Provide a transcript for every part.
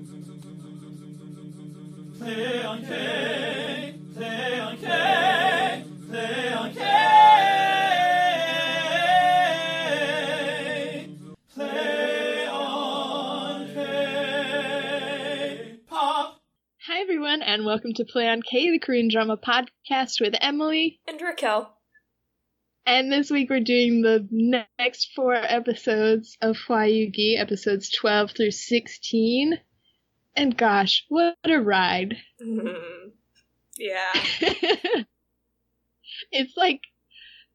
Hi, everyone, and welcome to Play on K, the Korean drama podcast with Emily. And Raquel. And this week we're doing the next four episodes of Hwayugi, episodes 12 through 16. And gosh, what a ride. Mhm. Yeah. it's like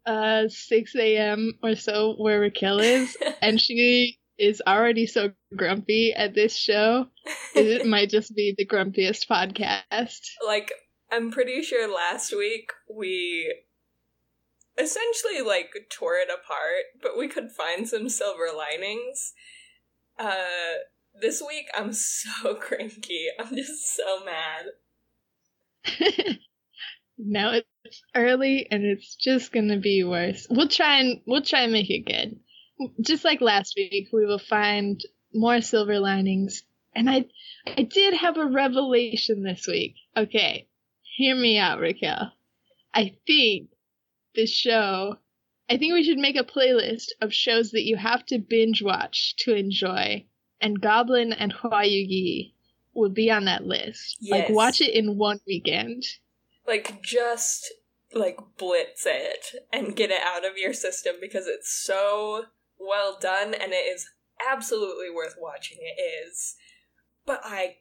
uh 6 a.m. or so where Raquel is, and she is already so grumpy at this show. It might just be the grumpiest podcast. like, I'm pretty sure last week we essentially like tore it apart, but we could find some silver linings. Uh this week I'm so cranky. I'm just so mad. now it's early and it's just gonna be worse. We'll try and we'll try and make it good. Just like last week, we will find more silver linings. And I I did have a revelation this week. Okay. Hear me out, Raquel. I think this show I think we should make a playlist of shows that you have to binge watch to enjoy. And Goblin and Hwayugi will be on that list. Like watch it in one weekend. Like just like blitz it and get it out of your system because it's so well done and it is absolutely worth watching. It is. But I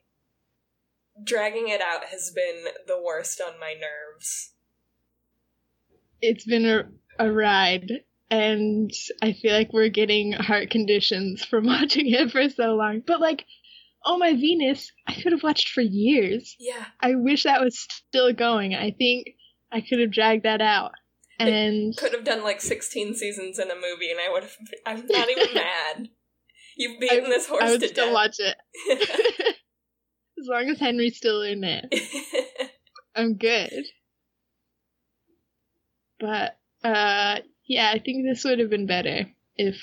dragging it out has been the worst on my nerves. it's been a, a ride and i feel like we're getting heart conditions from watching it for so long but like oh my venus i could have watched for years Yeah. i wish that was still going i think i could have dragged that out and Could have done like 16 seasons in a movie and I would have I'm not even mad. You've beaten I- this horse i would to still death. watch it as long as henry's still in it i'm good but uh yeah i think this would have been better if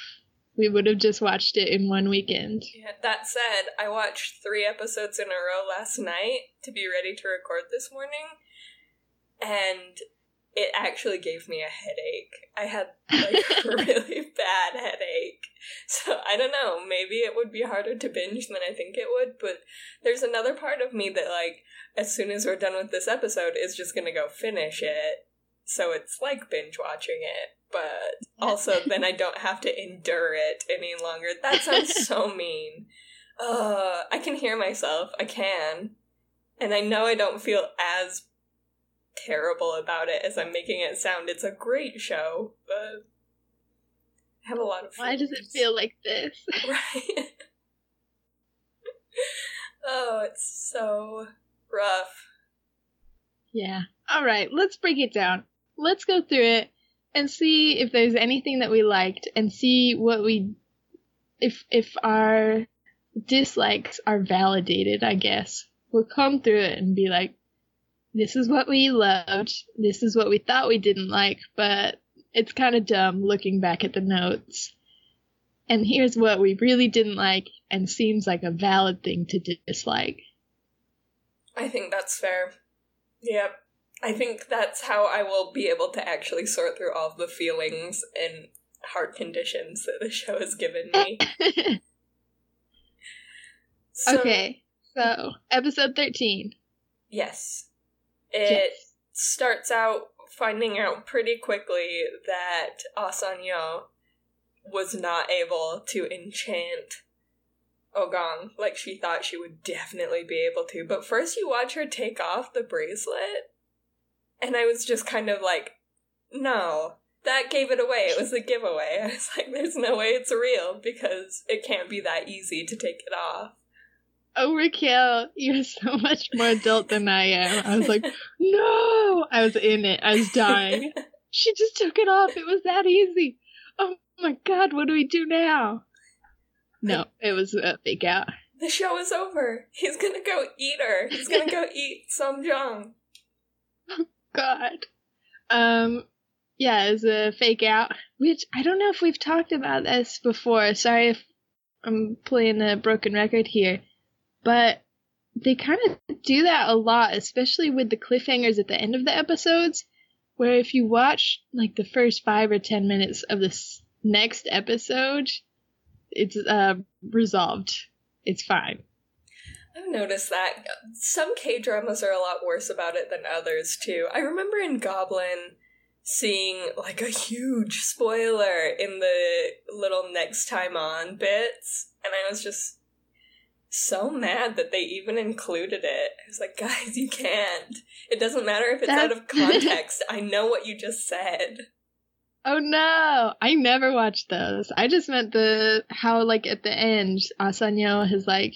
we would have just watched it in one weekend Yeah, that said, I watched three episodes in a row last night to be ready to record this morning, and it actually gave me a headache. I had like a really bad headache. So I don't know, maybe it would be harder to binge than I think it would, but there's another part of me that, like, as soon as we're done with this episode, is just gonna go finish it. So it's like binge watching it, but also then I don't have to endure it any longer. That sounds so mean. Uh, I can hear myself. I can. And I know I don't feel as terrible about it as I'm making it sound. It's a great show, but I have a lot of Why does it feel like this? right? oh, it's so rough. Yeah. All right, let's break it down. Let's go through it and see if there's anything that we liked and see what we if if our dislikes are validated, I guess. We'll come through it and be like this is what we loved, this is what we thought we didn't like, but it's kind of dumb looking back at the notes. And here's what we really didn't like and seems like a valid thing to dislike. I think that's fair. Yep. I think that's how I will be able to actually sort through all of the feelings and heart conditions that the show has given me. So, okay, so episode 13. Yes. It Yes. starts out finding out pretty quickly that Asanyo was not able to enchant Ogong like she thought she would definitely be able to. But first you watch her take off the bracelet, and I was just kind of like, no. That gave it away. It was a giveaway. I was like, there's no way it's real because it can't be that easy to take it off. Oh, Raquel, you're so much more adult than I am. I was like, no! I was in it. I was dying. she just took it off. It was that easy. Oh my god, what do we do now? No, it was a fake out. The show is over. He's gonna go eat her. He's gonna go eat Sung Jong. God. Um, yeah, was a fake out, which I don't know if we've talked about this before. Sorry if I'm playing a broken record here. but they kind of do that a lot, especially with the cliffhangers at the end of the episodes, where if you watch like the first five or ten minutes of this next episode, it's uh, resolved. It's fine. I've noticed that uh, some K dramas are a lot worse about it than others too. I remember in Goblin seeing like a huge spoiler in the little next time on bits, and I was just so mad that they even included it. I was like, guys, you can't. It doesn't matter if it's That's... out of context. I know what you just said. Oh no! I never watched those. I just meant the how like at the end, uh, Asanyo has like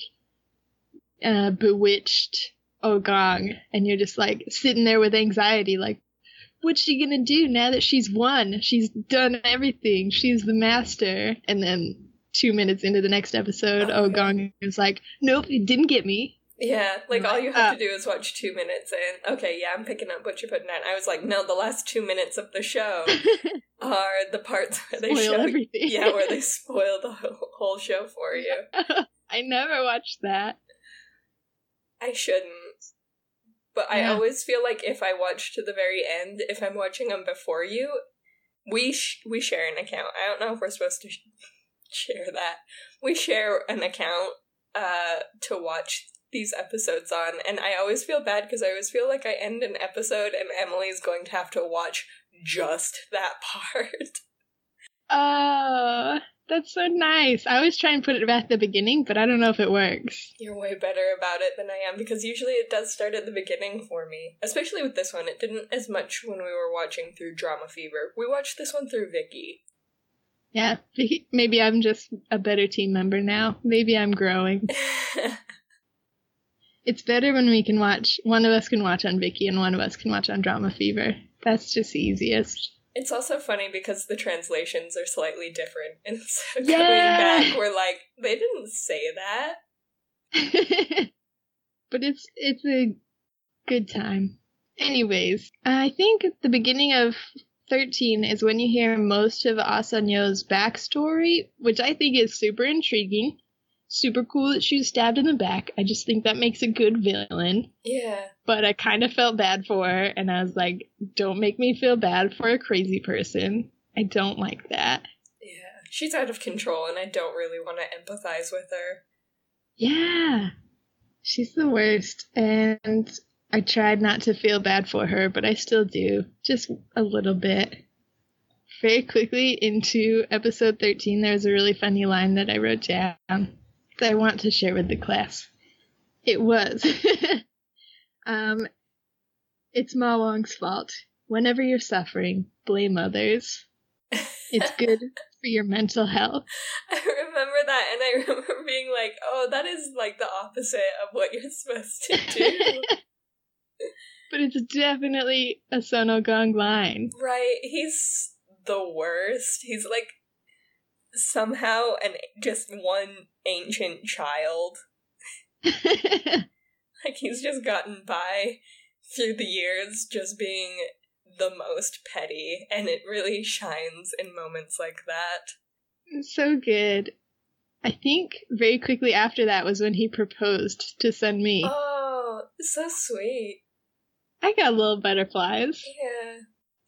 uh, bewitched Ogong, and you're just like sitting there with anxiety, like, what's she gonna do now that she's won? She's done everything. She's the master. And then two minutes into the next episode, oh, Ogong is like, nope, it didn't get me. Yeah, like all you have uh, to do is watch two minutes and okay, yeah, I'm picking up what you're putting down. I was like, no, the last two minutes of the show are the parts where they spoil show everything. Yeah, where they spoil the whole show for you. I never watched that. I shouldn't. But yeah. I always feel like if I watch to the very end, if I'm watching them before you, we sh- we share an account. I don't know if we're supposed to sh- share that. We share an account uh to watch these episodes on and I always feel bad because I always feel like I end an episode and Emily's going to have to watch just that part. Uh that's so nice. I always try and put it back at the beginning, but I don't know if it works. You're way better about it than I am because usually it does start at the beginning for me. Especially with this one. It didn't as much when we were watching through Drama Fever. We watched this one through Viki. Yeah, maybe I'm just a better team member now. Maybe I'm growing. it's better when we can watch, one of us can watch on Viki and one of us can watch on Drama Fever. That's just easiest. It's also funny because the translations are slightly different, and so yeah. going back, we're like, they didn't say that. but it's it's a good time. Anyways, I think at the beginning of 13 is when you hear most of ah Asanyo's backstory, which I think is super intriguing super cool that she was stabbed in the back. I just think that makes a good villain. Yeah. But I kind of felt bad for her, and I was like, don't make me feel bad for a crazy person. I don't like that. Yeah. She's out of control, and I don't really want to empathize with her. Yeah. She's the worst, and I tried not to feel bad for her, but I still do. Just a little bit. Very quickly into episode 13, there was a really funny line that I wrote down I want to share with the class. It was. um, it's Ma Wang's fault. Whenever you're suffering, blame others. It's good for your mental health. I remember that, and I remember being like, oh, that is like the opposite of what you're supposed to do. but it's definitely a Sun Ogong line. Right. He's the worst. He's like somehow an just one ancient child. like he's just gotten by through the years just being the most petty and it really shines in moments like that. So good. I think very quickly after that was when he proposed to Sunmi. Oh, so sweet. I got little butterflies. Yeah.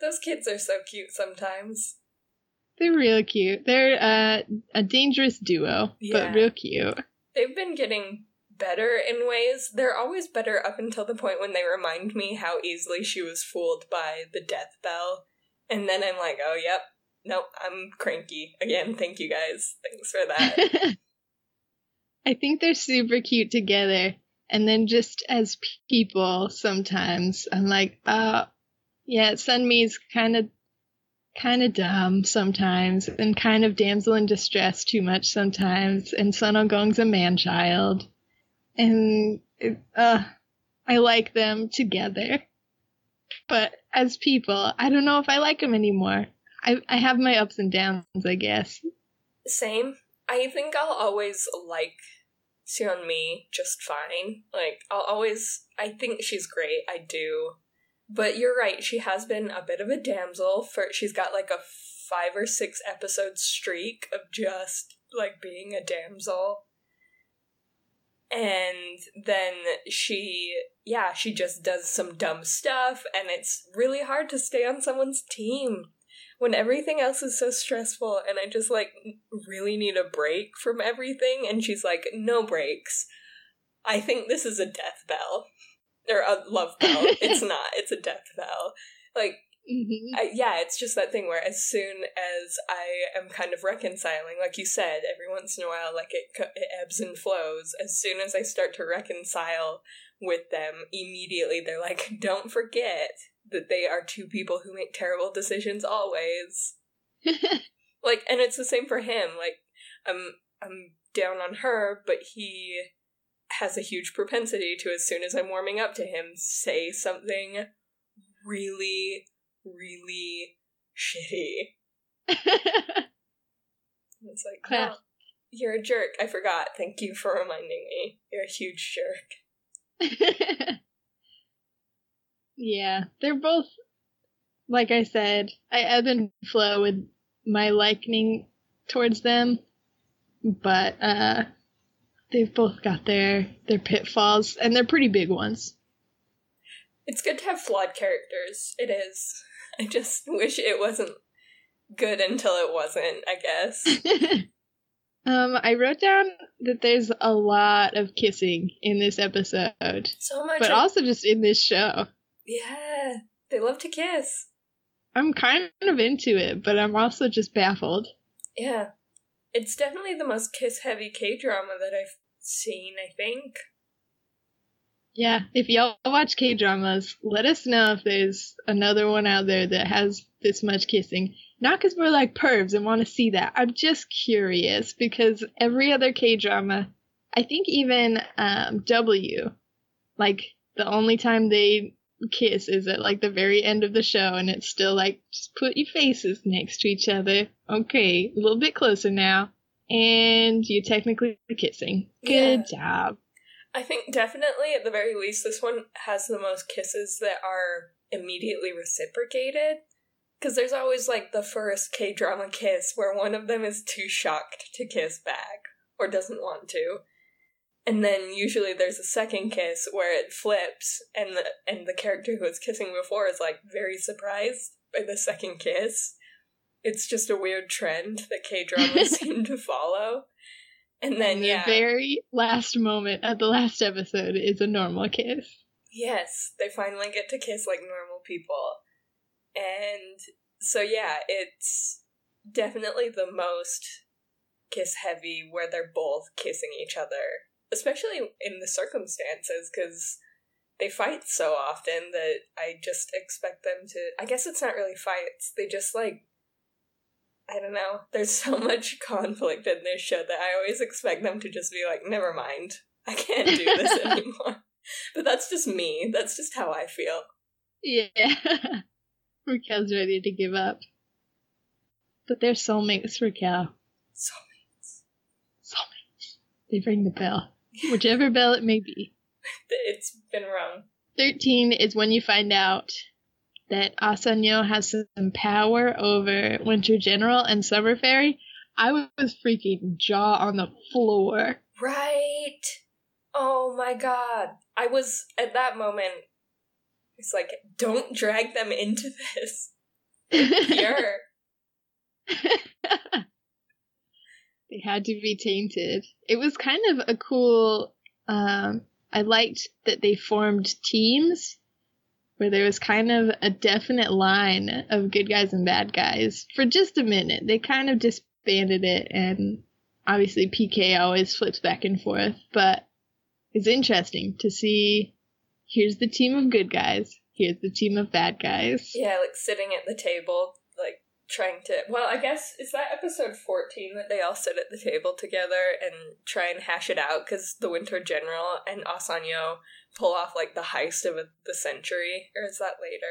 Those kids are so cute sometimes. They're real cute. They're uh, a dangerous duo, yeah. but real cute. They've been getting better in ways. They're always better up until the point when they remind me how easily she was fooled by the death bell. And then I'm like, oh, yep, nope, I'm cranky. Again, thank you guys. Thanks for that. I think they're super cute together. And then just as people, sometimes I'm like, oh, yeah, Sunmi's kind of kind of dumb sometimes and kind of damsel in distress too much sometimes and Sun Ogong's a man child. And uh I like them together. But as people I don't know if I like them anymore. I I have my ups and downs I guess. Same. I think I'll always like Seon-mi just fine. Like I'll always I think she's great. I do but you're right, she has been a bit of a damsel for she's got like a five or six episode streak of just like being a damsel. and then she yeah she just does some dumb stuff and it's really hard to stay on someone's team when everything else is so stressful and i just like really need a break from everything and she's like no breaks i think this is a death bell or a love bell it's not it's a death bell like Mhm. I, yeah, it's just that thing where as soon as I am kind of reconciling, like you said, every once in a while, like it, it ebbs and flows. As soon as I start to reconcile with them, immediately they're like, "Don't forget that they are two people who make terrible decisions always." Like, and it's the same for him. Like, I'm I'm down on her, but he has a huge propensity to, as soon as I'm warming up to him, say something really, really shitty. It's like, Class. "Oh, you're a jerk. I forgot. Thank you for reminding me. You're a huge jerk. yeah, they're both, like I said, I ebb and flow with my likening towards them, but uh, they've both got their their pitfalls, and they're pretty big ones. It's good to have flawed characters. It is. I just wish it wasn't good until it wasn't, I guess. um, I wrote down that there's a lot of kissing in this episode, So much. but of- also just in this show. yeah, they love to kiss. I'm kind of into it, but I'm also just baffled. Yeah. It's definitely the most kiss heavy K drama that I've seen, I think. Yeah, if y'all watch K dramas, let us know if there's another one out there that has this much kissing. Not because we're like pervs and want to see that. I'm just curious because every other K drama, I think even um, W, like the only time they kiss is at like the very end of the show, and it's still like just put your faces next to each other. Okay, a little bit closer now, and you're technically kissing. Good job. I think definitely, at the very least, this one has the most kisses that are immediately reciprocated. Because there's always like the first K drama kiss where one of them is too shocked to kiss back or doesn't want to. And then usually there's a second kiss where it flips and the and the character who was kissing before is like very surprised by the second kiss. It's just a weird trend that K dramas seem to follow. And then And yeah. the very last moment of the last episode is a normal kiss. Yes, they finally get to kiss like normal people. And so, yeah, it's definitely the most kiss heavy where they're both kissing each other, especially in the circumstances, because they fight so often that I just expect them to. I guess it's not really fights, they just like. I don't know. There's so much conflict in this show that I always expect them to just be like, never mind. I can't do this anymore. But that's just me. That's just how I feel. Yeah. Raquel's ready to give up. But they're soulmates, Raquel. Soulmates. Soulmates. They ring the bell. Whichever bell it may be. It's been wrong. 13 is when you find out that Asanyo has some power over Winter General and Summer Fairy. I was freaking jaw on the floor. Right. Oh my god. I was at that moment. It's like, don't drag them into this. Pure. they had to be tainted. It was kind of a cool. Um, I liked that they formed teams where there was kind of a definite line of good guys and bad guys for just a minute. They kind of disbanded it, and obviously PK always flips back and forth, but it's interesting to see. Here's the team of good guys. Here's the team of bad guys. yeah, like sitting at the table, trying to. Well, I guess is that episode fourteen that they all sit at the table together and try and hash it out because the Winter General and Asanyo pull off like the heist of the century, or is that later?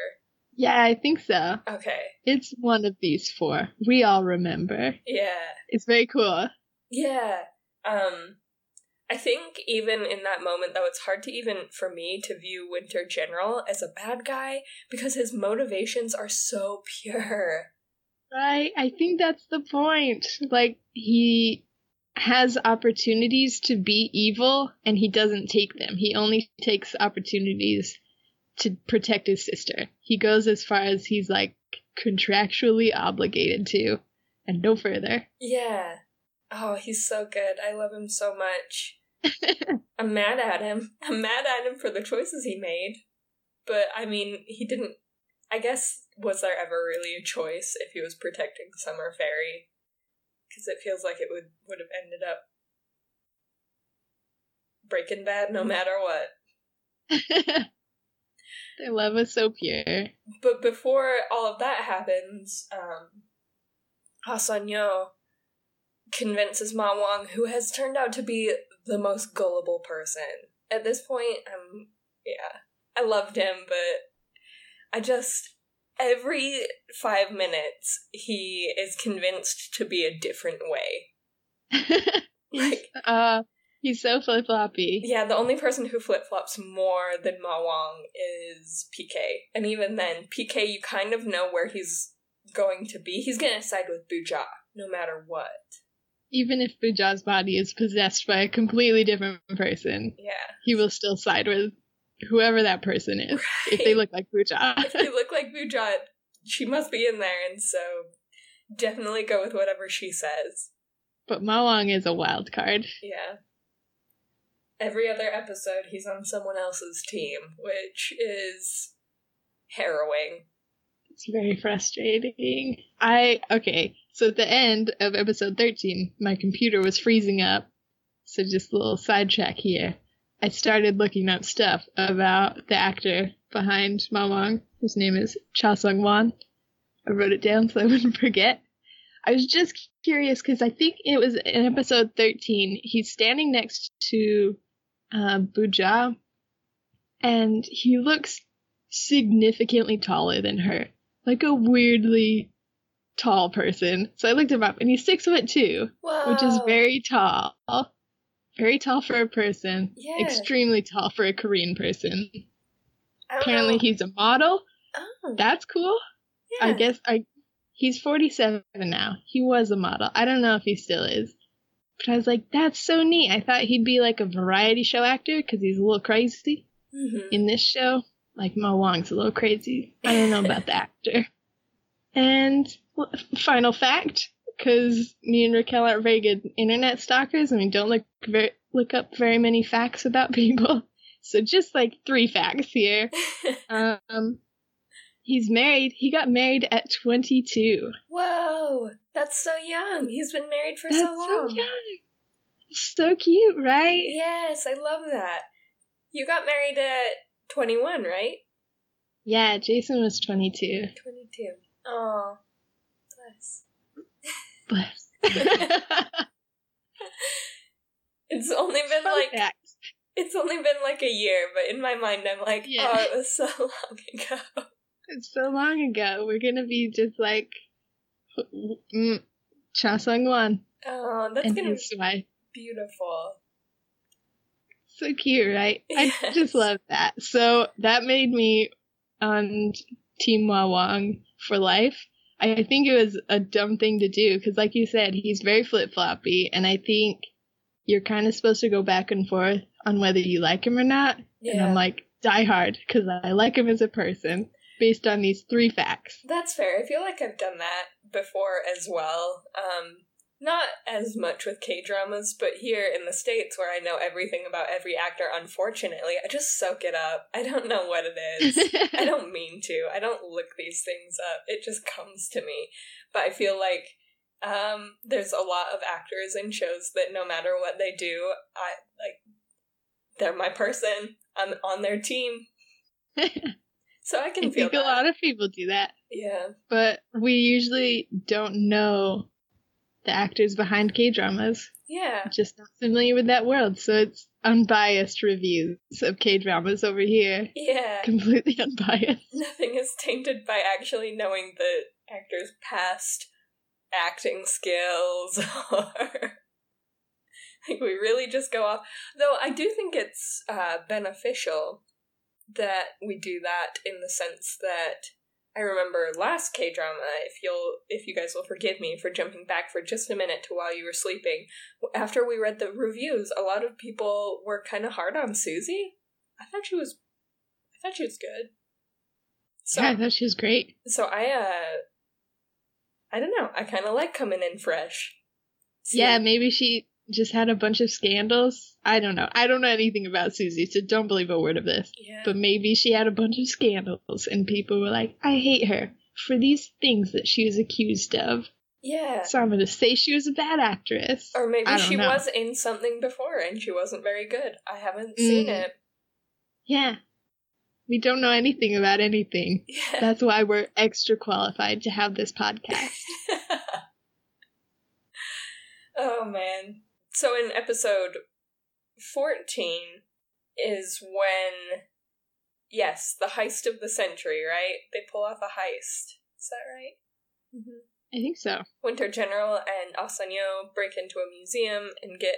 Yeah, I think so. Okay, It's one of these four. We all remember. yeah. It's very cool. Yeah. Um I think even in that moment though it's hard to even for me to view Winter General as a bad guy because his motivations are so pure. Right? I think that's the point. Like, he has opportunities to be evil and he doesn't take them. He only takes opportunities to protect his sister. He goes as far as he's like contractually obligated to and no further. Yeah. Oh, he's so good. I love him so much. I'm mad at him. I'm mad at him for the choices he made. But I mean, he didn't. I guess, was there ever really a choice if he was protecting Summer Fairy? Because it feels like it would, would have ended up Breaking Bad no matter what. Their love is so pure. But before all of that happens, um, Hasanyo convinces Ma Wang, who has turned out to be the most gullible person. At this point, I'm yeah, I loved him, but I just every five minutes he is convinced to be a different way. like, uh, he's so flip floppy. Yeah, the only person who flip flops more than Ma Wang is PK, and even then, PK you kind of know where he's going to be. He's gonna side with Buja no matter what even if Buja's body is possessed by a completely different person, yeah, he will still side with whoever that person is. Right. If they look like Buja. if they look like Buja, she must be in there, and so definitely go with whatever she says. But Ma Wang is a wild card. Yeah. Every other episode, he's on someone else's team, which is harrowing. It's very frustrating. I okay. So at the end of episode 13, my computer was freezing up. So just a little sidetrack here. I started looking up stuff about the actor behind Ma Wang, whose name is Cha Sung Wan. I wrote it down so I wouldn't forget. I was just curious because I think it was in episode 13. He's standing next to uh, Buja, and he looks significantly taller than her. Like a weirdly tall person. So I looked him up, and he's six foot two, Whoa. which is very tall. Very tall for a person. Yeah. Extremely tall for a Korean person. Apparently, know. he's a model. Oh. That's cool. Yeah. I guess I. He's 47 now. He was a model. I don't know if he still is. But I was like, that's so neat. I thought he'd be like a variety show actor because he's a little crazy. Mm-hmm. In this show, like Ma Wang's a little crazy. I don't know about the actor. And final fact, because me and Raquel aren't very good internet stalkers and we don't look very, look up very many facts about people. So just like three facts here. um, he's married. He got married at 22. Whoa, that's so young. He's been married for that's so long. So young. So cute, right? Yes, I love that. You got married at 21, right? Yeah, Jason was 22. 22. Oh, Bless. it's only been Fun like fact. it's only been like a year, but in my mind I'm like, yeah. oh, it was so long ago. It's so long ago. We're gonna be just like mm, Cha Sung Wan. Oh, that's gonna be beautiful. So cute, right? Yes. I just love that. So that made me on Team Ma Wang for life. I think it was a dumb thing to do because, like you said, he's very flip floppy, and I think you're kind of supposed to go back and forth on whether you like him or not. Yeah. And I'm like, die hard because I like him as a person based on these three facts. That's fair. I feel like I've done that before as well. Um, not as much with K dramas, but here in the States where I know everything about every actor, unfortunately, I just soak it up. I don't know what it is. I don't mean to. I don't look these things up. It just comes to me. But I feel like um, there's a lot of actors in shows that no matter what they do, I like they're my person. I'm on their team. so I can I feel think that. a lot of people do that. Yeah. But we usually don't know the actors behind K dramas. Yeah. Just not familiar with that world, so it's unbiased reviews of K dramas over here. Yeah. Completely unbiased. Nothing is tainted by actually knowing the actor's past acting skills or like we really just go off though i do think it's uh, beneficial that we do that in the sense that I remember last K drama, if you'll if you guys will forgive me for jumping back for just a minute to while you were sleeping. After we read the reviews, a lot of people were kind of hard on Suzy. I thought she was I thought she was good. So, yeah, I thought she was great. So I uh I don't know, I kinda like coming in fresh. See? Yeah, maybe she just had a bunch of scandals. I don't know. I don't know anything about Suzy, so don't believe a word of this. Yeah. But maybe she had a bunch of scandals, and people were like, I hate her for these things that she was accused of. Yeah. So I'm going to say she was a bad actress. Or maybe she know. was in something before and she wasn't very good. I haven't seen mm. it. Yeah. We don't know anything about anything. Yeah. That's why we're extra qualified to have this podcast. oh, man. So in episode 14 is when, yes, the heist of the century, right? They pull off a heist. Is that right? Mm-hmm. I think so. Winter General and Asanyo break into a museum and get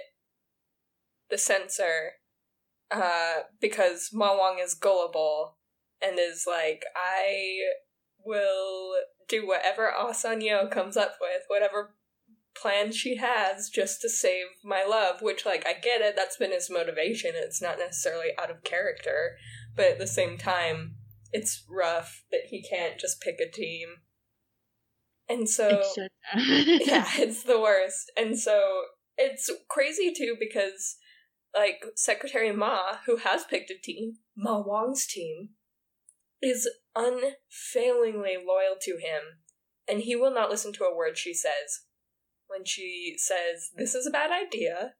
the censor uh, because Ma Wang is gullible and is like, I will do whatever Asanyo comes up with, whatever plan she has just to save my love, which, like, I get it, that's been his motivation. It's not necessarily out of character, but at the same time, it's rough that he can't just pick a team. And so, so yeah, it's the worst. And so, it's crazy too because, like, Secretary Ma, who has picked a team, Ma Wang's team, is unfailingly loyal to him, and he will not listen to a word she says when she says, This is a bad idea.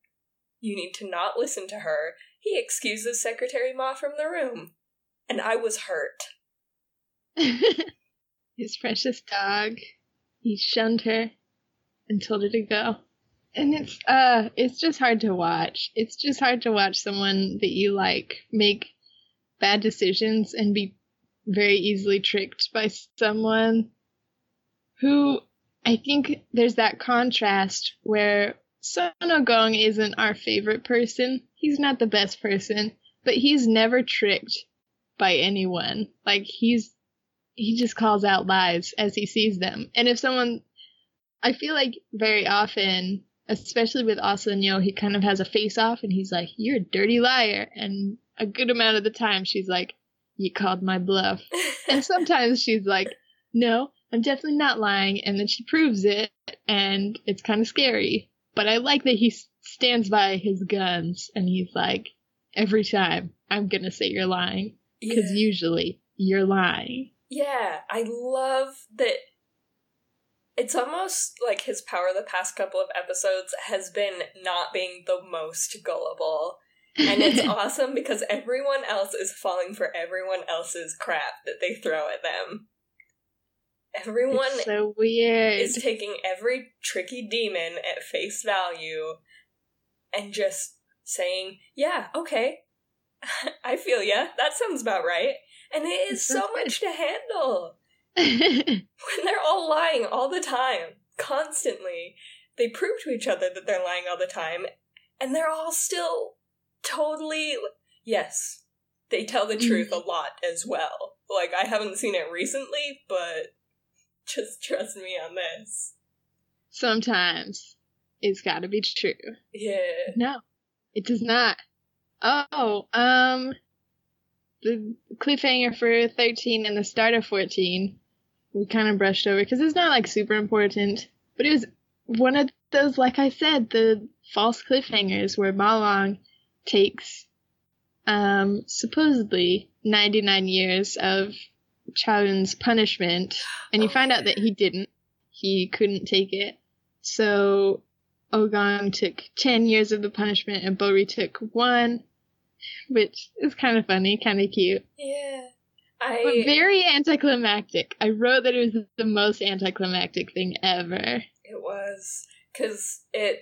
You need to not listen to her. He excuses Secretary Ma from the room. And I was hurt. His precious dog. He shunned her and told her to go. And it's uh it's just hard to watch. It's just hard to watch someone that you like make bad decisions and be very easily tricked by someone who I think there's that contrast where Sun Ogong isn't our favorite person. He's not the best person, but he's never tricked by anyone. Like he's he just calls out lies as he sees them. And if someone I feel like very often, especially with ah Asanyo, he kind of has a face off and he's like, You're a dirty liar and a good amount of the time she's like, You called my bluff. and sometimes she's like, No, I'm definitely not lying. And then she proves it, and it's kind of scary. But I like that he stands by his guns and he's like, every time I'm gonna say you're lying. Because yeah. usually you're lying. Yeah, I love that. It's almost like his power the past couple of episodes has been not being the most gullible. And it's awesome because everyone else is falling for everyone else's crap that they throw at them. Everyone it's so weird. is taking every tricky demon at face value and just saying, "Yeah, okay, I feel ya. That sounds about right." And it is so much to handle when they're all lying all the time, constantly. They prove to each other that they're lying all the time, and they're all still totally yes. They tell the truth mm. a lot as well. Like I haven't seen it recently, but just trust me on this. Sometimes it's gotta be true. Yeah. No, it does not. Oh, um, the cliffhanger for 13 and the start of 14, we kind of brushed over because it's not like super important, but it was one of those, like I said, the false cliffhangers where Ma Wang takes, um, supposedly 99 years of Chaoyun's punishment, and you oh, find out that he didn't. He couldn't take it. So Ogong took 10 years of the punishment, and Bori took one, which is kind of funny, kind of cute. Yeah. I... But very anticlimactic. I wrote that it was the most anticlimactic thing ever. It was. Because it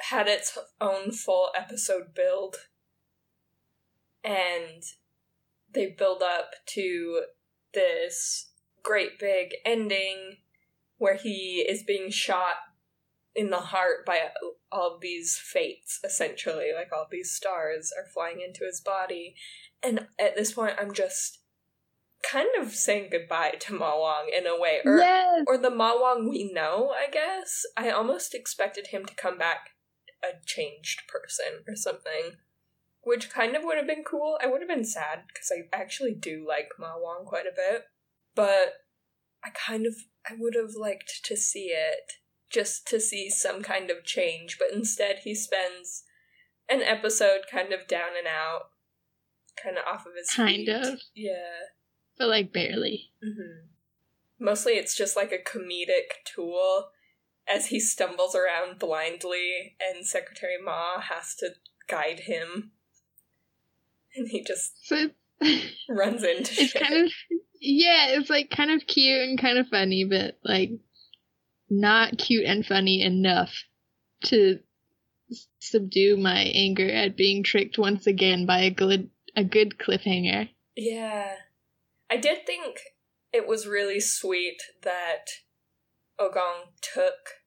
had its own full episode build. And they build up to this great big ending where he is being shot in the heart by all these fates essentially like all these stars are flying into his body and at this point i'm just kind of saying goodbye to Ma Wang in a way. Or yes. or the Ma Wang we know, I guess. I almost expected him to come back a changed person or something. Which kind of would have been cool. I would have been sad because I actually do like Ma Wang quite a bit. But I kind of I would have liked to see it just to see some kind of change, but instead he spends an episode kind of down and out, kind of off of his Kind feet. of. Yeah. But like barely. hmm Mostly it's just like a comedic tool as he stumbles around blindly and Secretary Ma has to guide him. And he just So runs into it's shit. kind of yeah, it's like kind of cute and kind of funny, but like not cute and funny enough to subdue my anger at being tricked once again by a good a good cliffhanger. Yeah. I did think it was really sweet that Ogong took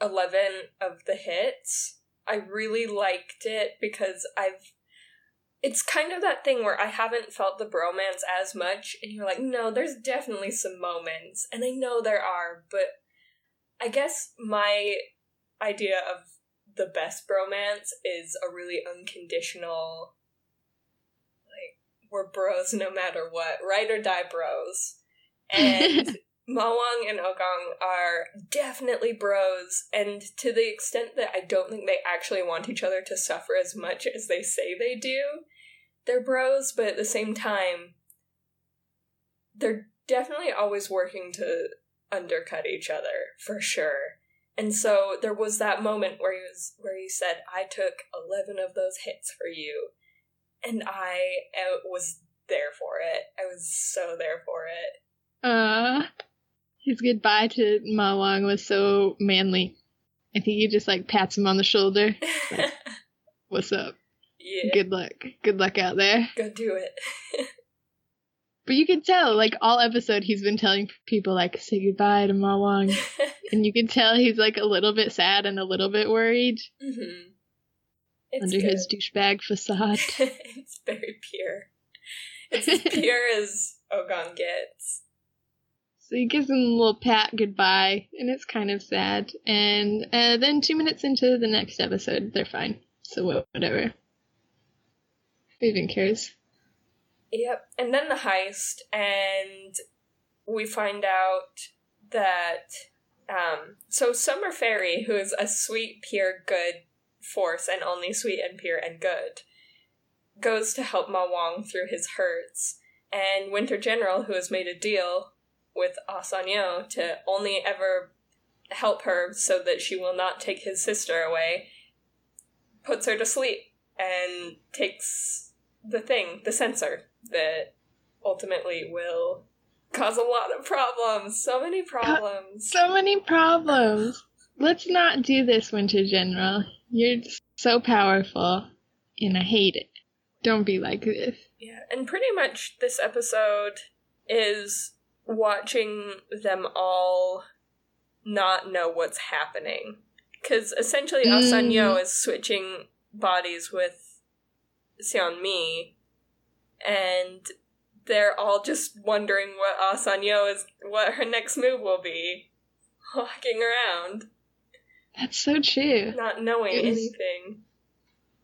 11 of the hits. I really liked it because I've. It's kind of that thing where I haven't felt the bromance as much, and you're like, no, there's definitely some moments, and I know there are, but I guess my idea of the best bromance is a really unconditional like, we're bros no matter what, ride or die bros. And Mawang and Ogong are definitely bros, and to the extent that I don't think they actually want each other to suffer as much as they say they do, they're bros, but at the same time, they're definitely always working to undercut each other, for sure. And so there was that moment where he was where he said, I took eleven of those hits for you and I uh, was there for it. I was so there for it. Uh his goodbye to Ma Wang was so manly. I think he just like pats him on the shoulder. What's up? yeah, Good luck. Good luck out there. go do it. But you can tell, like all episode, he's been telling people like say goodbye to Ma Wang, and you can tell he's like a little bit sad and a little bit worried hmm It's under good. his douchebag facade. it's very pure. It's as pure as Ogong gets. So he gives him a little pat goodbye, and it's kind of sad. And uh, then two minutes into the next episode, they're fine. So whatever. Who even cares? Yep. And then the heist, and we find out that um so Summer Fairy, who is a sweet, pure, good force and only sweet and pure and good, goes to help Ma Wang through his hurts. And Winter General, who has made a deal with ah Asanyo to only ever help her so that she will not take his sister away, puts her to sleep and takes the thing, the sensor, that ultimately will cause a lot of problems. So many problems. So many problems. Let's not do this, Winter General. You're so powerful, and I hate it. Don't be like this. Yeah, and pretty much this episode is watching them all not know what's happening. Because essentially, Mm. Asanyo is switching bodies with Sunmi, and they're all just wondering what Asanyo is, what her next move will be. Walking around, That's so true. not knowing was- anything.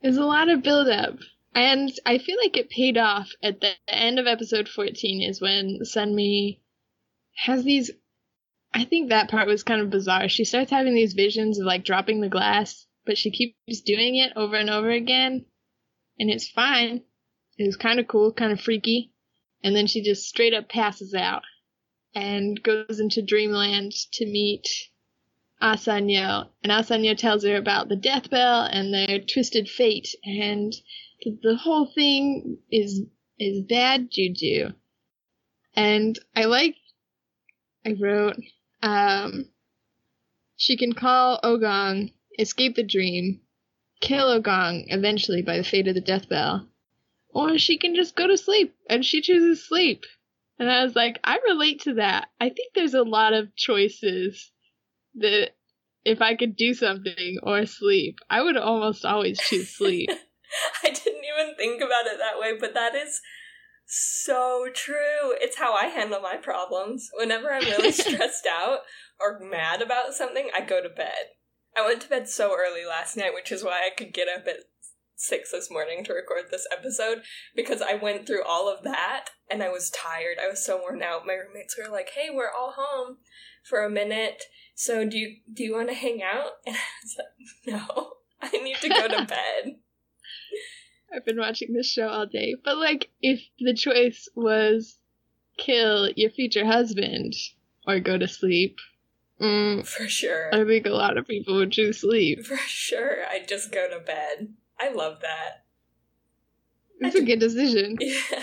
There's a lot of build up. And I feel like it paid off at the end of episode 14 is when Sunmi has these I think that part was kind of bizarre. She starts having these visions of like dropping the glass, but she keeps doing it over and over again. And it's fine. It was kind of cool, kind of freaky. And then she just straight up passes out and goes into dreamland to meet Asanyo. And Asanyo tells her about the death bell and their twisted fate and the whole thing is is bad juju. And I like I wrote um she can call Ogong, escape the dream, kill Ogong eventually by the fate of the death bell. Or she can just go to sleep and she chooses sleep. And I was like, I relate to that. I think there's a lot of choices that if I could do something or sleep, I would almost always choose sleep. I didn't even think about it that way, but that is So true. It's how I handle my problems. Whenever I'm really stressed out or mad about something, I go to bed. I went to bed so early last night, which is why I could get up at six this morning to record this episode because I went through all of that and I was tired. I was so worn out. My roommates were like, "Hey, we're all home for a minute, so do you do you want to hang out?" And I was like, "No, I need to go to bed." I've been watching this show all day, but like, if the choice was kill your future husband or go to sleep, mm, For sure. I think a lot of people would choose sleep. For sure. I'd just go to bed. I love that. It's a good decision, Yeah.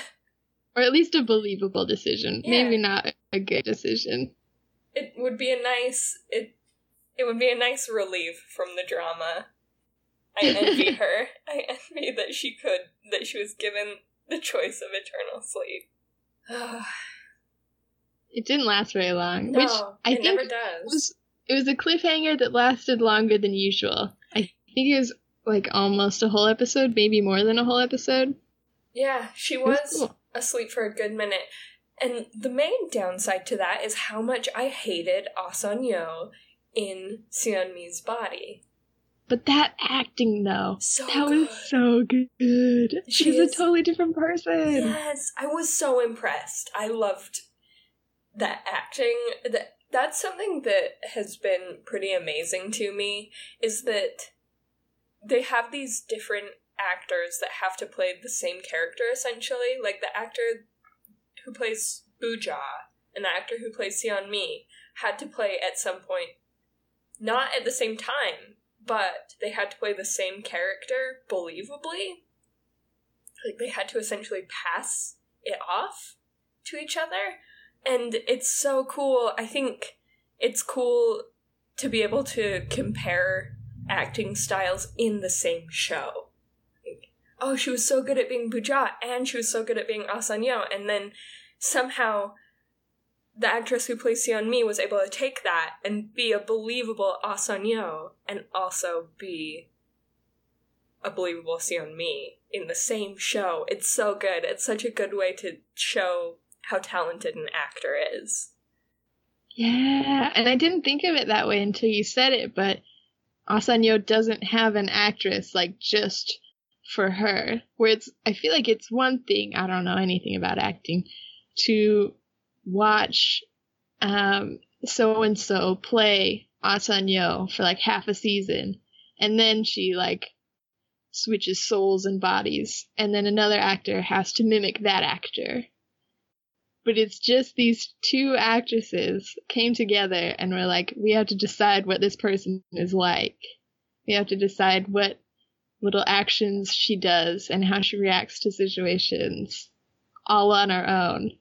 or at least a believable decision. Yeah. Maybe not a good decision. It would be a nice it it would be a nice relief from the drama. I envy her. I envy that she could that she was given the choice of eternal sleep. It didn't last very long, no, which I it think never does. was it was a cliffhanger that lasted longer than usual. I think it was like almost a whole episode, maybe more than a whole episode. Yeah, she was was cool. asleep for a good minute. And the main downside to that is how much I hated ah Asanyo in Sunmi's body. But that acting though, So that good. was so good. She She's is- a totally different person. Yes, I was so impressed. I loved that acting. That that's something that has been pretty amazing to me is that they have these different actors that have to play the same character essentially. Like the actor who plays Buja and the actor who plays Sunmi had to play at some point not at the same time, but they had to play the same character believably. Like they had to essentially pass it off to each other. And it's so cool. I think it's cool to be able to compare acting styles in the same show. Oh she was so good at being buja and she was so good at being ah asanyo and then somehow the actress who plays Sunmi was able to take that and be a believable Asanyo and also be a believable Sunmi in the same show. It's so good. It's such a good way to show how talented an actor is. Yeah, and I didn't think of it that way until you said it, but Asanyo doesn't have an actress like just for her. Where it's I feel like it's one thing, I don't know anything about acting, to watch um so and so play Asanyo for like half a season. And then she like switches souls and bodies. And then another actor has to mimic that actor. But it's just these two actresses came together and were like, we have to decide what this person is like. We have to decide what little actions she does and how she reacts to situations all on our own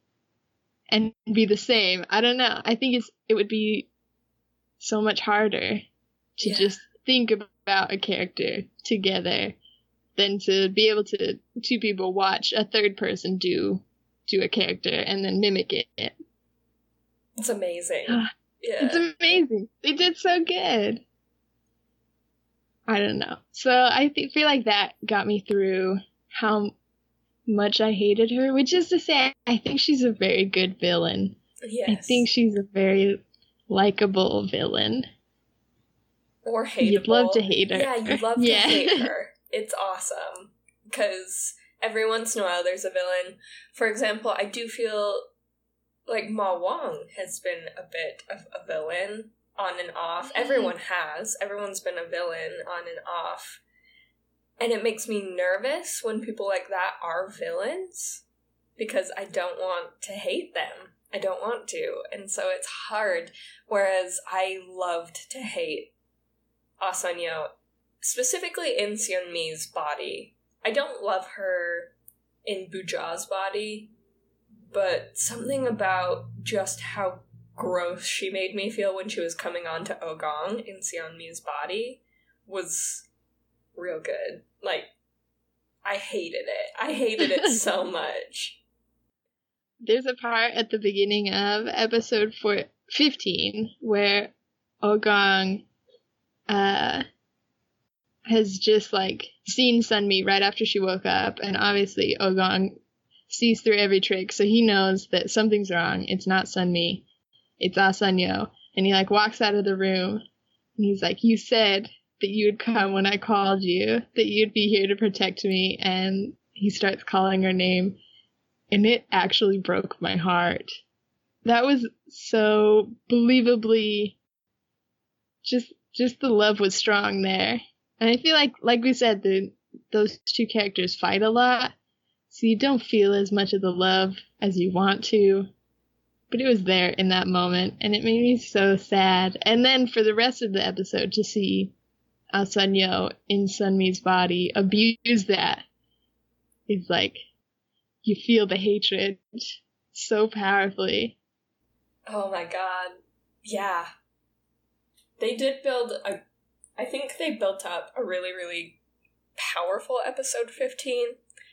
and be the same. I don't know. I think it's it would be so much harder to Yeah. just think about a character together than to be able to two people watch a third person do do a character and then mimic it. It's amazing. Ah, Yeah. It's amazing. They did so good. I don't know. So I th- feel like that got me through how much I hated her, which is to say, I think she's a very good villain. yes. I think she's a very likable villain. or hateable. You'd love to hate her. Yeah, you'd love Yeah. to hate her. It's awesome because every once in a while there's a villain. For example, I do feel like Ma Wang has been a bit of a villain on and off. Mhm. Everyone has. Everyone's been a villain on and off. And it makes me nervous when people like that are villains because I don't want to hate them. I don't want to. And so it's hard. Whereas I loved to hate Asanyo, specifically in Sunmi's body. I don't love her in Buja's body, but something about just how gross she made me feel when she was coming on to Ogong in Sunmi's body was real good. Like, I hated it. I hated it so much. There's a part at the beginning of episode four, 15 where Ogong uh, has just like seen Sunmi right after she woke up, and obviously Ogong sees through every trick, so he knows that something's wrong. It's not Sunmi, it's Asanyo. And he like walks out of the room, and he's like, "You said that you would come when I called you, that you'd be here to protect me." And he starts calling her name, and it actually broke my heart. That was so believably just just the love was strong there. And I feel like like we said the those two characters fight a lot, so you don't feel as much of the love as you want to. But it was there in that moment, and it made me so sad. And then for the rest of the episode to see Asanyo in Sunmi's body abuse that. It's like you feel the hatred so powerfully. Oh my god. Yeah. They did build a I think they built up a really, really powerful episode 15.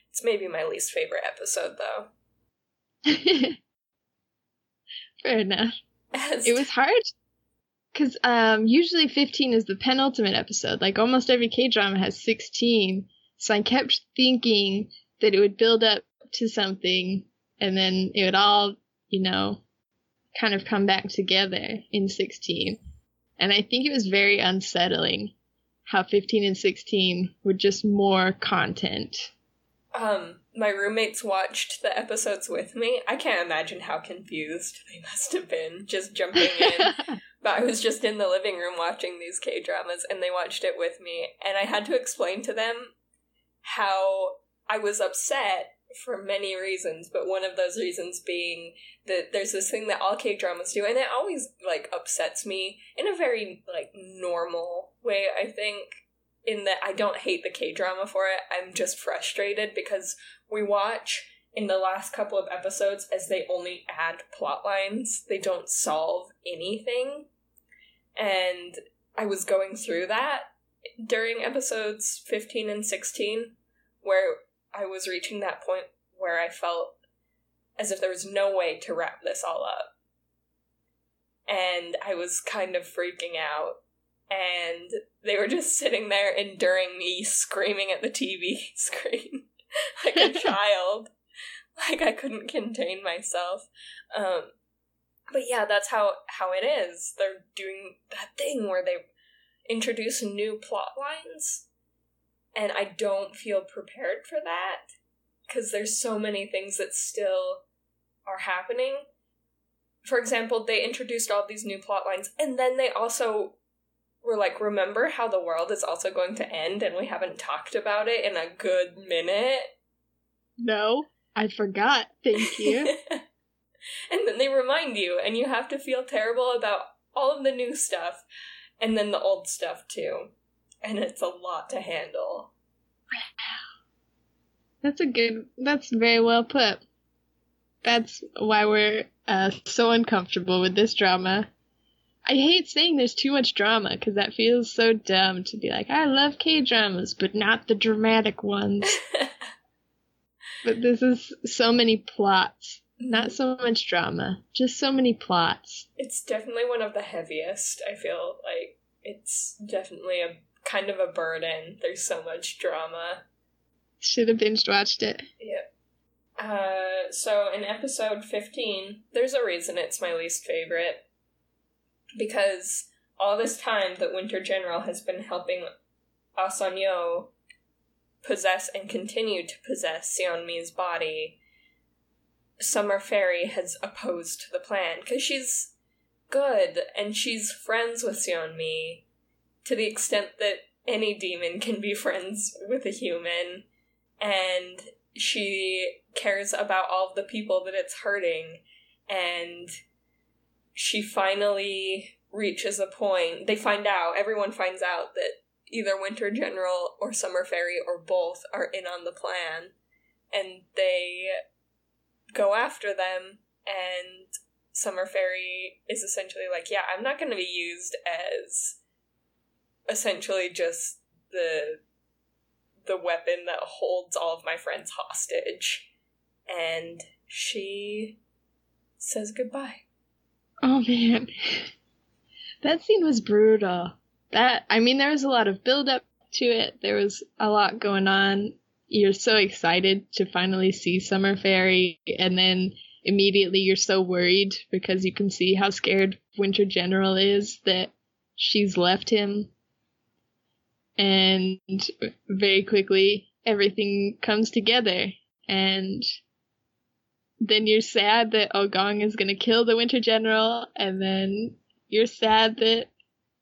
It's maybe my least favorite episode though. Fair enough. As it was hard because um, usually 15 is the penultimate episode. Like almost every K drama has 16. So I kept thinking that it would build up to something and then it would all, you know, kind of come back together in 16. And I think it was very unsettling how 15 and 16 were just more content. Um, my roommates watched the episodes with me. I can't imagine how confused they must have been just jumping in. but I was just in the living room watching these K dramas and they watched it with me. And I had to explain to them how I was upset for many reasons, but one of those reasons being that there's this thing that all K dramas do, and it always like upsets me in a very like normal way. I think in that I don't hate the K drama for it. I'm just frustrated because we watch in the last couple of episodes as they only add plot lines. They don't solve anything. And I was going through that during episodes 15 and 16 where I was reaching that point where I felt as if there was no way to wrap this all up. And I was kind of freaking out. And they were just sitting there enduring me screaming at the TV screen like a child. Like I couldn't contain myself. Um, but yeah, that's how how it is. They're doing that thing where they introduce new plot lines and I don't feel prepared for that because there's so many things that still are happening. For example, they introduced all these new plot lines and then they also were like, remember how the world is also going to end and we haven't talked about it in a good minute? No, I forgot. Thank you. and then they remind you, and you have to feel terrible about all of the new stuff and then the old stuff too and it's a lot to handle. That's a good. That's very well put. That's why we're uh, so uncomfortable with this drama. I hate saying there's too much drama because that feels so dumb to be like, I love K dramas, but not the dramatic ones. but this is so many plots, not so much drama, just so many plots. It's definitely one of the heaviest. I feel like it's definitely a kind of a burden. There's so much drama. Should have binge watched it. Yep. Uh, so in episode 15, there's a reason it's my least favorite. Because all this time that Winter General has been helping Asanyo possess and continue to possess Sunmi's body, Summer Fairy has opposed the plan because she's good and she's friends with Sunmi to the extent that any demon can be friends with a human and she cares about all the people that it's hurting and she finally reaches a point they find out everyone finds out that either winter general or summer fairy or both are in on the plan and they go after them and summer fairy is essentially like yeah i'm not going to be used as essentially just the the weapon that holds all of my friends hostage. And she says goodbye. Oh man. That scene was brutal. That i mean there was a lot of build up to it. There was a lot going on you're so excited to finally see Summer Fairy, and then immediately you're so worried because you can see how scared Winter General is that she's left him. And very quickly, everything comes together, and then you're sad that Ogong is gonna kill the Winter General, and then you're sad that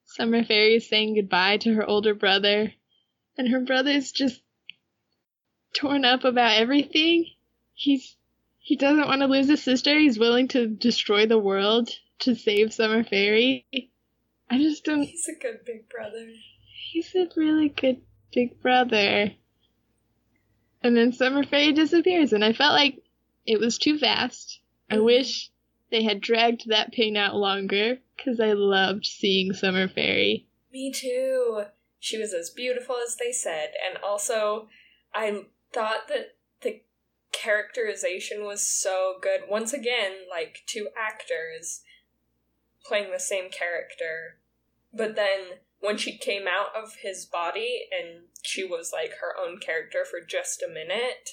Summer Fairy is saying goodbye to her older brother, and her brother's just torn up about everything. He's he doesn't want to lose his sister. He's willing to destroy the world to save Summer Fairy. I just don't. He's a good big brother. He's a really good big brother. And then Summer Fairy disappears, and I felt like it was too fast. I Mhm. wish they had dragged that pain out longer, because I loved seeing Summer Fairy. Me too. She was as beautiful as they said, and also I thought that the characterization was so good. Once again, like two actors playing the same character. But then when she came out of his body and she was like her own character for just a minute,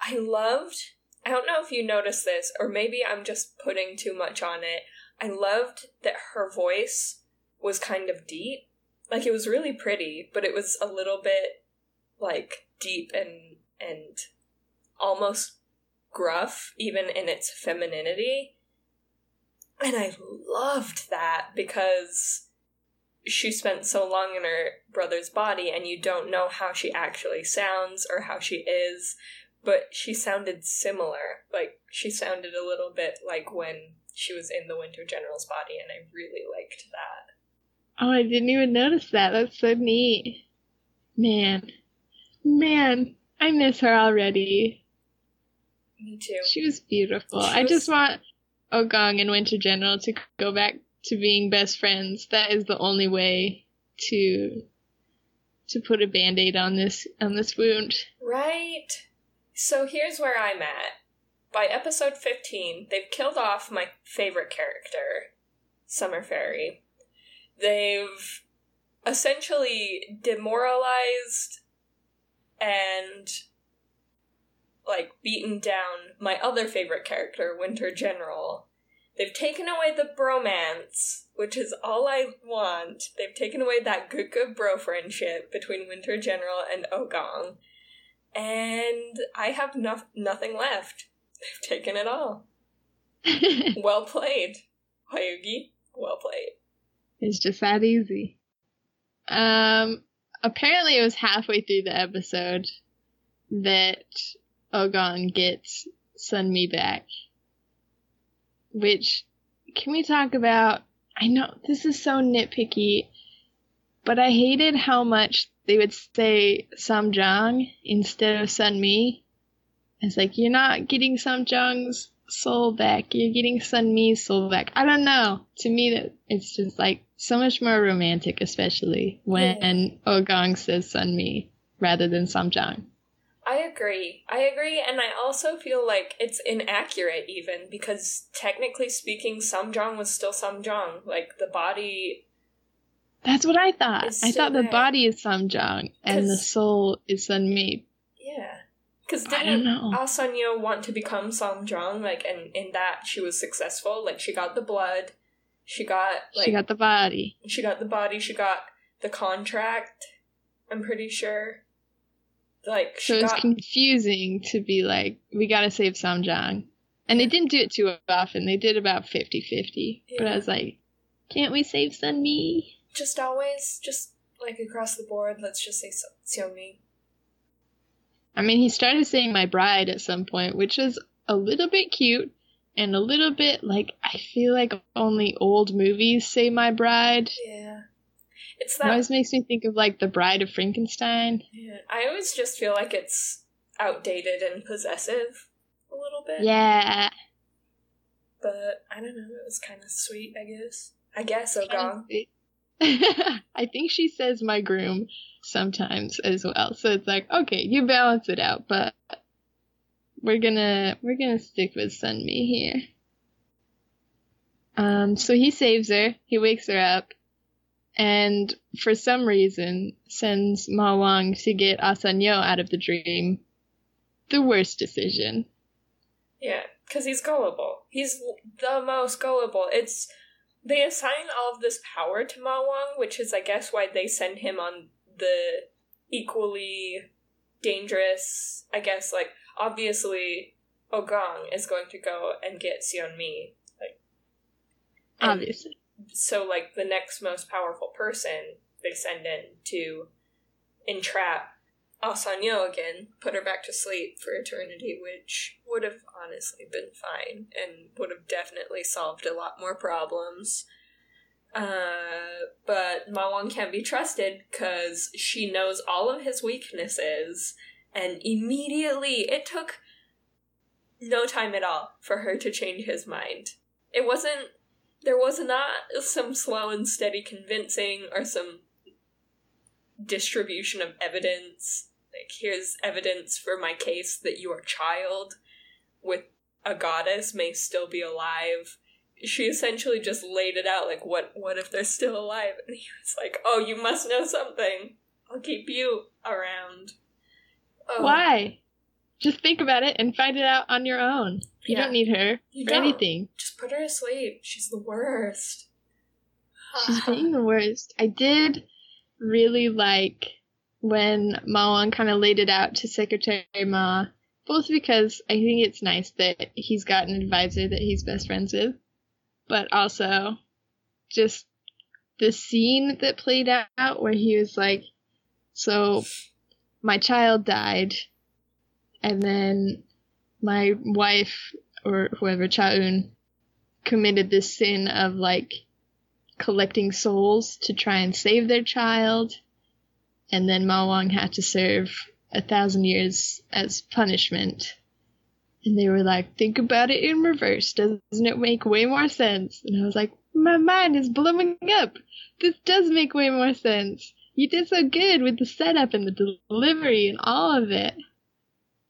I loved. I don't know if you noticed this, or maybe I'm just putting too much on it. I loved that her voice was kind of deep. Like it was really pretty, but it was a little bit like deep and and almost gruff even in its femininity. And I loved that because she spent so long in her brother's body and you don't know how she actually sounds or how she is, but she sounded similar. Like she sounded a little bit like when she was in the Winter General's body and I really liked that. Oh, I didn't even notice that. That's so neat. Man. Man, I miss her already. Me too. She was beautiful. She I was- just want Ogong and Winter General to go back to being best friends. That is the only way to to put a band-aid on this on this wound. Right. So here's where I'm at. By episode 15, they've killed off my favorite character, Summer Fairy. They've essentially demoralized and like beaten down my other favorite character, Winter General. They've taken away the bromance, which is all I want. They've taken away that good good bro friendship between Winter General and Ogong. And I have no- nothing left. They've taken it all. Well played, Hwayugi. Well played. it's just that easy. Um apparently it was halfway through the episode that Ogong gets Sunmi back. Which can we talk about I know this is so nitpicky, but I hated how much they would say Samjang instead of Sun Sunmi. It's like you're not getting Samjang's soul back, you're getting Sun Sunmi's soul back. I don't know. To me that it's just like so much more romantic, especially when Ogong says Sun Sunmi rather than Samjang. I agree. I agree, and I also feel like it's inaccurate even because technically speaking, Samjang was still Samjang. Like the body That's what I thought. I thought the body is Samjang and the soul is Sunmi. Yeah. Because didn't know. Asanyo want to become Samjang? Like, and in that she was successful. Like, she got the blood, she got like she got the body. she got the body, she got the contract. I'm pretty sure. Like So it's got confusing to be like, we gotta save Samjang. And they didn't do it too often. They did about 50-50. But I was like, can't we save Sunmi? just always just like across the board. Let's just say Sunmi. I mean, he started saying my bride at some point, which is a little bit cute and a little bit like I feel like only old movies say my bride. Yeah, it's It that. always makes me think of like the Bride of Frankenstein. yeah, I always just feel like it's outdated and possessive a little bit. Yeah. but I don't know. It was kind of sweet. I guess. I guess oh Ogong. I think she says my groom sometimes as well. So it's like, okay, you balance it out, but we're gonna we're gonna stick with Sunmi here. Um, so he saves her, he wakes her up, and for some reason sends Ma Wang to get Asanyo out of the dream the worst decision. Yeah, because he's gullible. He's the most gullible. It's they assign all of this power to Ma Wang, which is, I guess, why they send him on the equally dangerous. I guess, like obviously, oh Ogong is going to go and get Sunmi. Like, Obviously. so like the next most powerful person they send in to entrap Asanyo again, put her back to sleep for eternity, which would have honestly been fine and would have definitely solved a lot more problems. Uh, but Ma Wang can't be trusted because she knows all of his weaknesses, and immediately it took no time at all for her to change his mind. It wasn't there was not some slow and steady convincing or some distribution of evidence. Like, here's evidence for my case that your child with a goddess may still be alive. She essentially just laid it out like, what, what if they're still alive? And he was like, oh, you must know something. I'll keep you around. Oh, Why? Just think about it and find it out on your own. You Yeah. don't need her You for don't. anything. Just put her to sleep. She's the worst. She's being the worst. I did really like when Ma Wang kind of laid it out to Secretary Ma, both because I think it's nice that he's got an advisor that he's best friends with, but also just the scene that played out where he was like, So my child died, and then my wife or whoever, Chaun, committed this sin of like collecting souls to try and save their child, and then Ma Wang had to serve a thousand years as punishment. And they were like, think about it in reverse. Doesn't it make way more sense? And I was like, my mind is blowing up. This does make way more sense. You did so good with the setup and the delivery and all of it.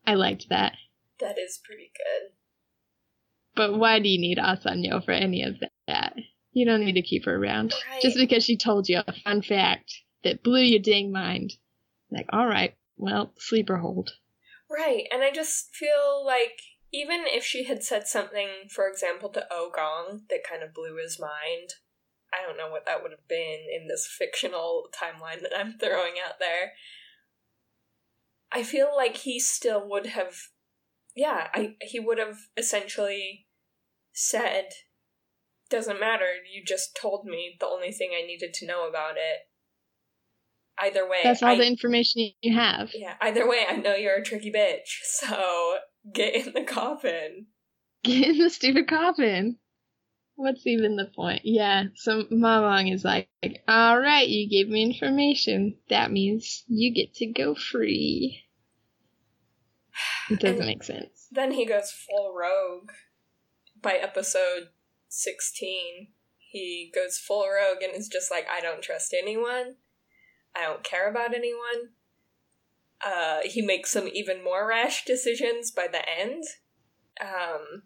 I liked that. That is pretty good. But why do you need Asanyo for any of that? You don't need to keep her around. Right. Just because she told you a fun fact that blew your dang mind. Like, alright, well, sleeper hold. Right, and I just feel like even if she had said something, for example, to oh Ogong that kind of blew his mind, I don't know what that would have been in this fictional timeline that I'm throwing out there. I feel like he still would have, yeah, I he would have essentially said, "Doesn't matter. You just told me the only thing I needed to know about it." Either way, That's all I, the information you have. yeah, either way, I know you're a tricky bitch, so get in the coffin. Get in the stupid coffin. What's even the point? Yeah, so Ma Wang is like, alright, you gave me information. That means you get to go free. It doesn't And- make sense. Then he goes full rogue. By episode 16, he goes full rogue and is just like, I don't trust anyone. I don't care about anyone. Uh, he makes some even more rash decisions by the end. Um,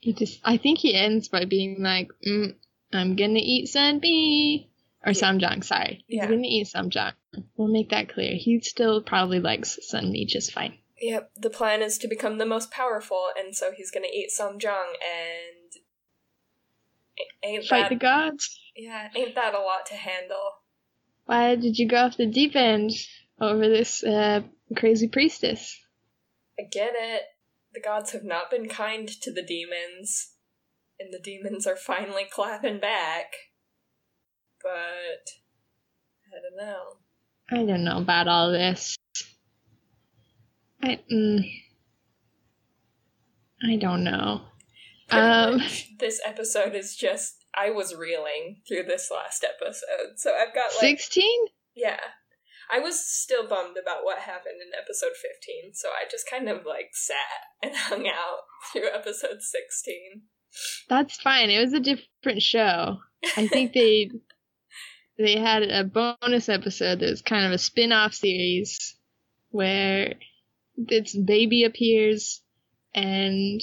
He just, I think he ends by being like, mm, I'm gonna eat Sunmi. Or Yeah. Samjang, sorry. He's Yeah. gonna eat Samjang. We'll make that clear. He still probably likes Sunmi just fine. Yep, the plan is to become the most powerful, and so he's gonna eat Samjang, and ain't Fight that the gods. yeah, ain't that a lot to handle? Why did you go off the deep end over this uh, crazy priestess? I get it. The gods have not been kind to the demons, and the demons are finally clapping back. But I don't know. I don't know about all this. I mm, I don't know. Pretty Um. much this episode is just I was reeling through this last episode, so I've got like Sixteen? Yeah. I was still bummed about what happened in episode 15, so I just kind of like sat and hung out through episode 16. That's fine. It was a different show. I think they they had a bonus episode that was kind of a spin-off series where this baby appears and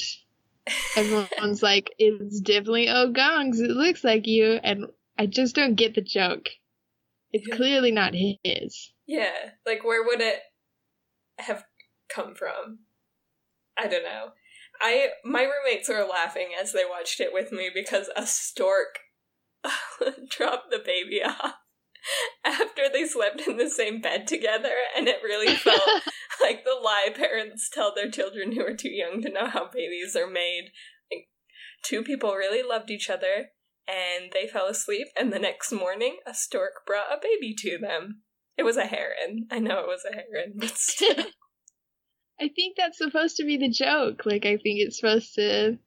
everyone's like, "It's definitely Ogong's. It looks like you," and I just don't get the joke. It's Yeah. clearly not his. yeah, like where would it have come from? I don't know. I my roommates were laughing as they watched it with me because a stork dropped the baby off after they slept in the same bed together, and it really felt like the lie parents tell their children who are too young to know how babies are made. Like, two people really loved each other, and they fell asleep, and the next morning, a stork brought a baby to them. It was a heron. I know it was a heron, but still. I think that's supposed to be the joke. Like, I think it's supposed to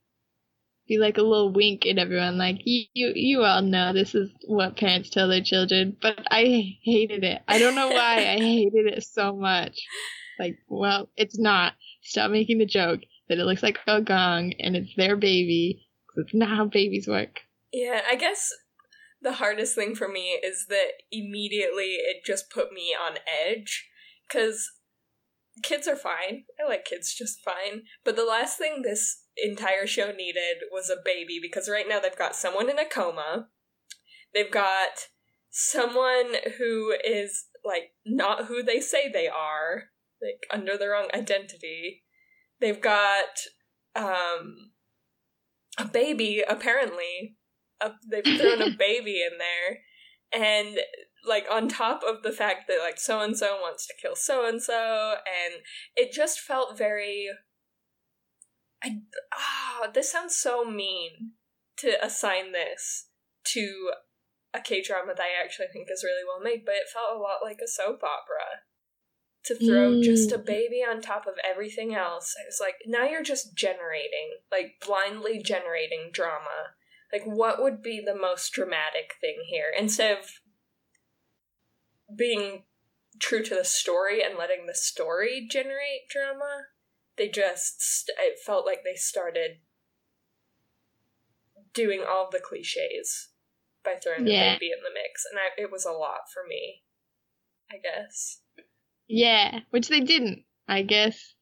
be like a little wink at everyone. Like, you, you, you all know this is what parents tell their children. But I hated it. I don't know why I hated it so much. Like, well, it's not. Stop making the joke that it looks like Ogong and it's their baby. It's not how babies work. Yeah, I guess the hardest thing for me is that immediately it just put me on edge. Because kids are fine. I like kids just fine. But the last thing this entire show needed was a baby because right now they've got someone in a coma. They've got someone who is like not who they say they are, like under the wrong identity. They've got um a baby apparently. A, they've thrown a baby in there and like on top of the fact that like so and so wants to kill so and so and it just felt very I ah oh, this sounds so mean to assign this to a K drama that I actually think is really well made, but it felt a lot like a soap opera. To throw mm. just a baby on top of everything else. It's like now you're just generating, like blindly generating drama. Like what would be the most dramatic thing here? Instead of being true to the story and letting the story generate drama, they just it felt like they started doing all the cliches by throwing yeah. the baby in the mix, and I, it was a lot for me. I guess. Yeah, which they didn't. I guess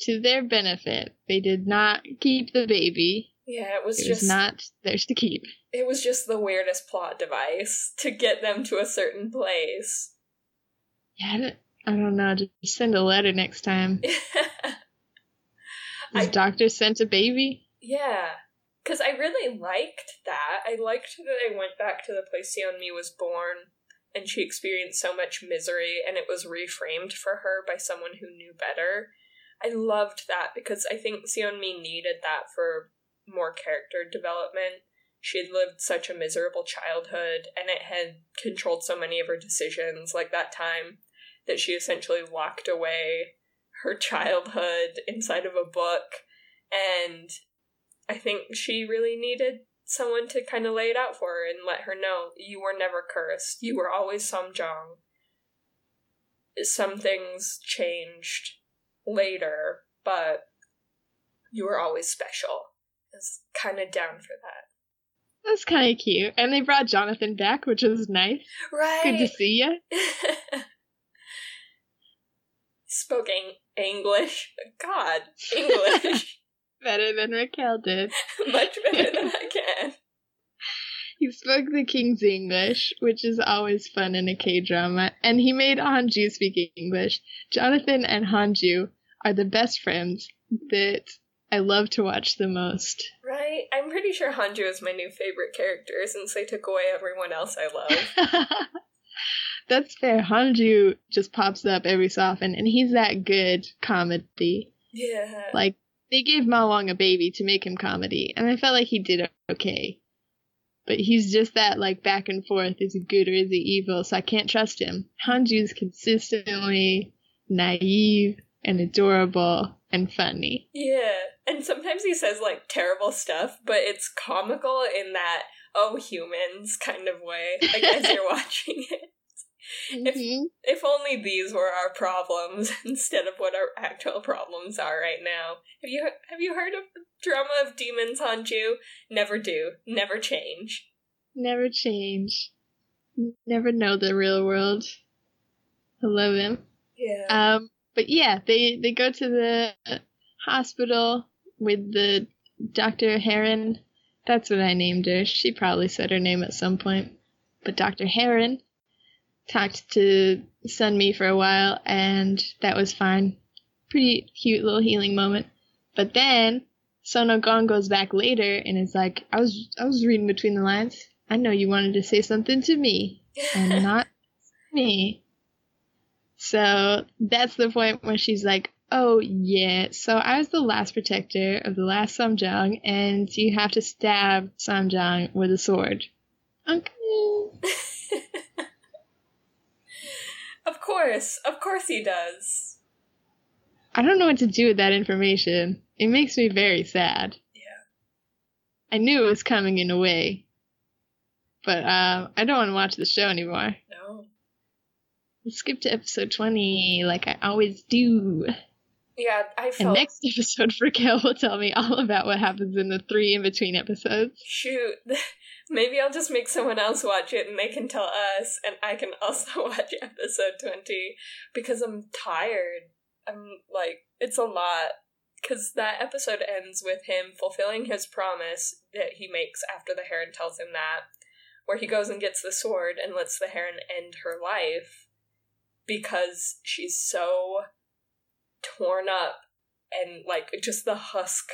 to their benefit, they did not keep the baby. Yeah, it was it just was not theirs to keep. It was just the weirdest plot device to get them to a certain place. Yeah, I don't know. Just send a letter next time. His I, doctor sent a baby? Yeah. Because I really liked that. I liked that I went back to the place Mi was born and she experienced so much misery and it was reframed for her by someone who knew better. I loved that because I think Mi needed that for more character development. She had lived such a miserable childhood and it had controlled so many of her decisions, like that time that she essentially locked away her childhood inside of a book and I think she really needed someone to kind of lay it out for her and let her know you were never cursed. You were always Samjang. Some things changed later, but you were always special. Is kind of down for that. That's kind of cute. And they brought Jonathan back, which was nice. Right. Good to see you. Spoken English. God, English. better than Raquel did. Much better than I can. He spoke the King's English, which is always fun in a K drama, and he made Hanju speak English. Jonathan and Hanju are the best friends that I love to watch the most. Right? I'm pretty sure Hanju is my new favorite character since they took away everyone else I love. That's fair. Hanju just pops up every so often, and he's that good comedy. Yeah. Like, they gave Ma Wang a baby to make him comedy, and I felt like he did okay. But he's just that, like, back and forth. Is he good or is he evil? So I can't trust him. Hanju's consistently naive and adorable and funny. Yeah. And sometimes he says, like, terrible stuff, but it's comical in that, oh, humans kind of way, like, as you're watching it. Mm-hmm. If if only these were our problems instead of what our actual problems are right now. Have you have you heard of the drama of demons haunt you? Never do, never change. Never change. Never know the real world. I love him. Yeah. Um. But yeah, they they go to the hospital with the Dr. Heron. That's what I named her. She probably said her name at some point. But Dr. Heron talked to Sunmi for a while, and that was fine. Pretty cute little healing moment. But then Sun Ogong goes back later and is like, I was I was reading between the lines. I know you wanted to say something to me and not me. So that's the point where she's like, Oh yeah, so I was the last protector of the last Samjang, and you have to stab Samjang with a sword. Okay. Of course, of course he does. I don't know what to do with that information. It makes me very sad. Yeah. I knew it was coming in a way, but uh, I don't want to watch the show anymore. No. Let's skip to episode 20 like I always do. Yeah, I And next episode, for Raquel will tell me all about what happens in the three in between episodes. Shoot. Maybe I'll just make someone else watch it and they can tell us, and I can also watch episode 20 because I'm tired. I'm like, it's a lot. Because that episode ends with him fulfilling his promise that he makes after the heron tells him that, where he goes and gets the sword and lets the heron end her life because she's so torn up and like just the husk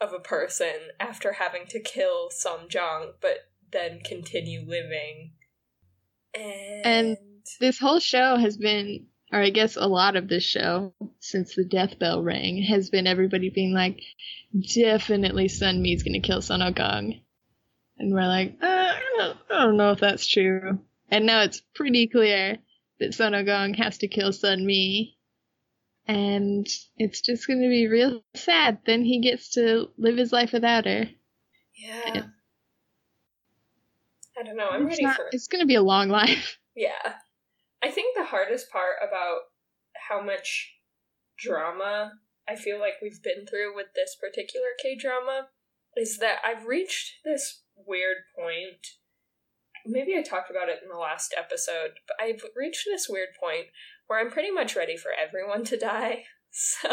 of a person after having to kill Samjang, but then continue living. And, And- This whole show has been, or I guess a lot of this show, since the death bell rang, has been everybody being like, definitely Sunmi's gonna kill Sun Ogong. And we're like, uh, I, don't, I don't know if that's true. And now it's pretty clear that Sun Ogong has to kill Sunmi. And it's just gonna be real sad. Then he gets to live his life without her. yeah. I don't know. I'm ready not- for it's gonna be a long life. Yeah. I think the hardest part about how much drama I feel like we've been through with this particular K drama is that I've reached this weird point. Maybe I talked about it in the last episode, but I've reached this weird point where I'm pretty much ready for everyone to die. So,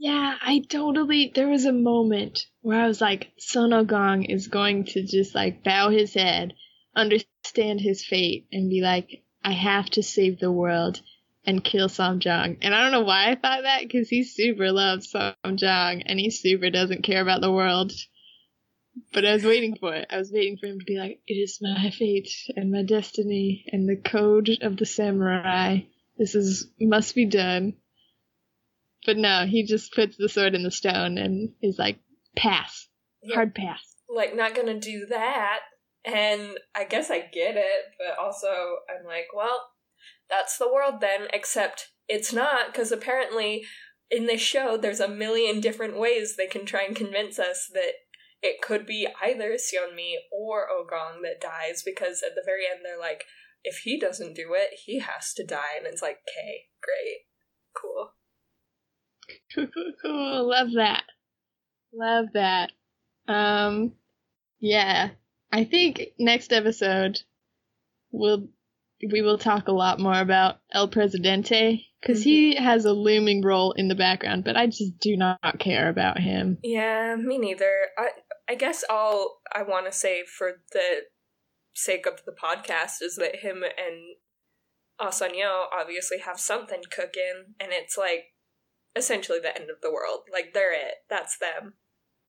Yeah, I totally. There was a moment where I was like, Sun Ogong is going to just like bow his head, understand his fate, and be like, I have to save the world and kill Samjang. And I don't know why I thought that, because he super loves Samjang and he super doesn't care about the world. But I was waiting for it. I was waiting for him to be like, it is my fate and my destiny and the code of the samurai. This is must be done. But no, he just puts the sword in the stone and is like, pass. yeah, Hard pass. like, not gonna do that. And I guess I get it, but also I'm like, well, that's the world then, except it's not, because apparently in this show there's a million different ways they can try and convince us that it could be either Sunmi or oh Ogong that dies, because at the very end they're like, if he doesn't do it, he has to die. And it's like, okay, great, cool. Cool, cool, cool. Love that. Love that. Um, yeah. I think next episode we'll we will talk a lot more about El Presidente because he has a looming role in the background, but I just do not care about him. Yeah, me neither. I I guess all I want to say for the sake of the podcast is that him and Asanyo obviously have something cooking, and it's like essentially the end of the world. Like they're it. That's them.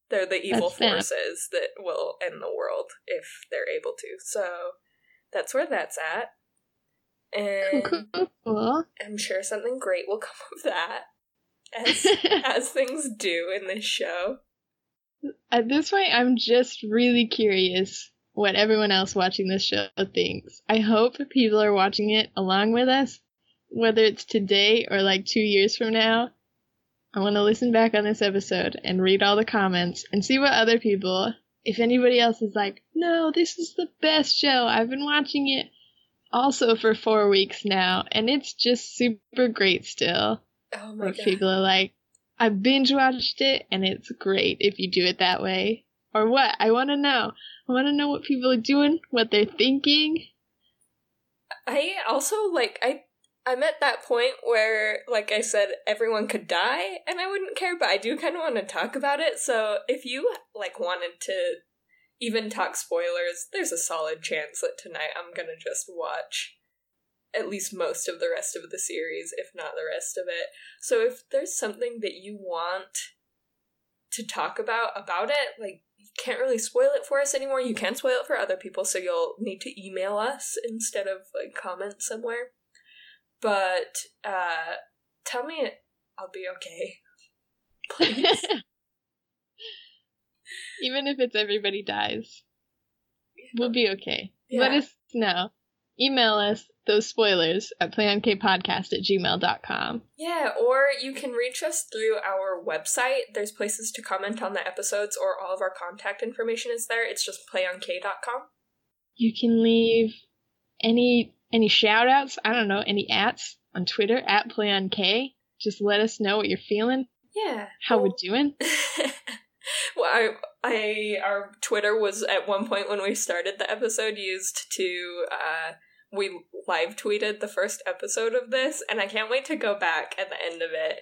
They're the evil That's them. forces that will end the world if they're able to. So that's where that's at. And cool, cool. I'm sure something great will come of that. As as things do in this show. At this point, I'm just really curious what everyone else watching this show thinks. I hope people are watching it along with us, whether it's today or like two years from now. I want to listen back on this episode and read all the comments and see what other people, if anybody else is like, no, this is the best show. I've been watching it also for four weeks now, and it's just super great still. Oh my Or god. people are like, I binge watched it and it's great if you do it that way. Or what? I want to know. I want to know what people are doing, what they're thinking. I also like I I'm at that point where like I said everyone could die and I wouldn't care but I do kind of want to talk about it. So if you like wanted to even talk spoilers, there's a solid chance that tonight I'm to just watch at least most of the rest of the series if not the rest of it. So if there's something that you want to talk about about it. Like can't really spoil it for us anymore. You can spoil it for other people, so you'll need to email us instead of like comment somewhere. But uh tell me I'll be okay. Please. Even if it's everybody dies, we'll be okay. Yeah. Let us know. Email us those spoilers at playonkpodcast at gmail.com. Yeah, or you can reach us through our website. There's places to comment on the episodes, or all of our contact information is there. It's just playonk.com. You can leave any any shout outs, I don't know, any ats on Twitter at playonk. Just let us know what you're feeling, Yeah. how well, we're doing. well, I, I, our Twitter was at one point when we started the episode used to, uh, we live tweeted the first episode of this, and I can't wait to go back at the end of it.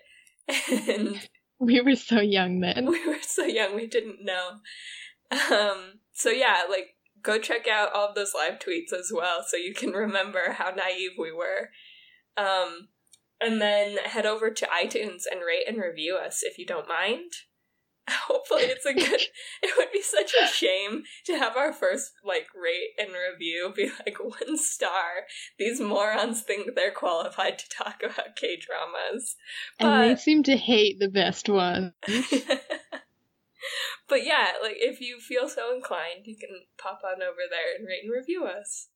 And We were so young then. we were so young, we didn't know. Um, so yeah, like, go check out all of those live tweets as well so you can remember how naive we were. Um, and then head over to iTunes and rate and review us if you don't mind. Hopefully, it's a good. it would be such a shame to have our first like rate and review be like one star. These morons think they're qualified to talk about K dramas, And they seem to hate the best ones. but yeah, like if you feel so inclined, you can pop on over there and rate and review us.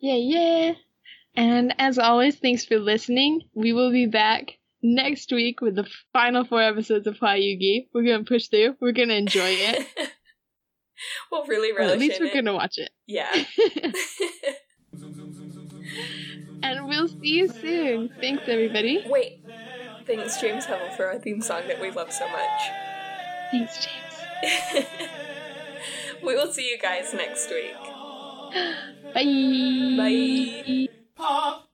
Yeah, yeah. And as always, thanks for listening. We will be back next week with the final four episodes of Hwayugi. We're gonna push through. We're gonna enjoy it. we'll really Or relish at least in we're it. gonna watch it. Yeah. and we'll see you soon. Thanks, everybody. Wait. Thanks, James Hubble, for our theme song that we love so much. Thanks, James. we will see you guys next week. Bye. Bye. Pop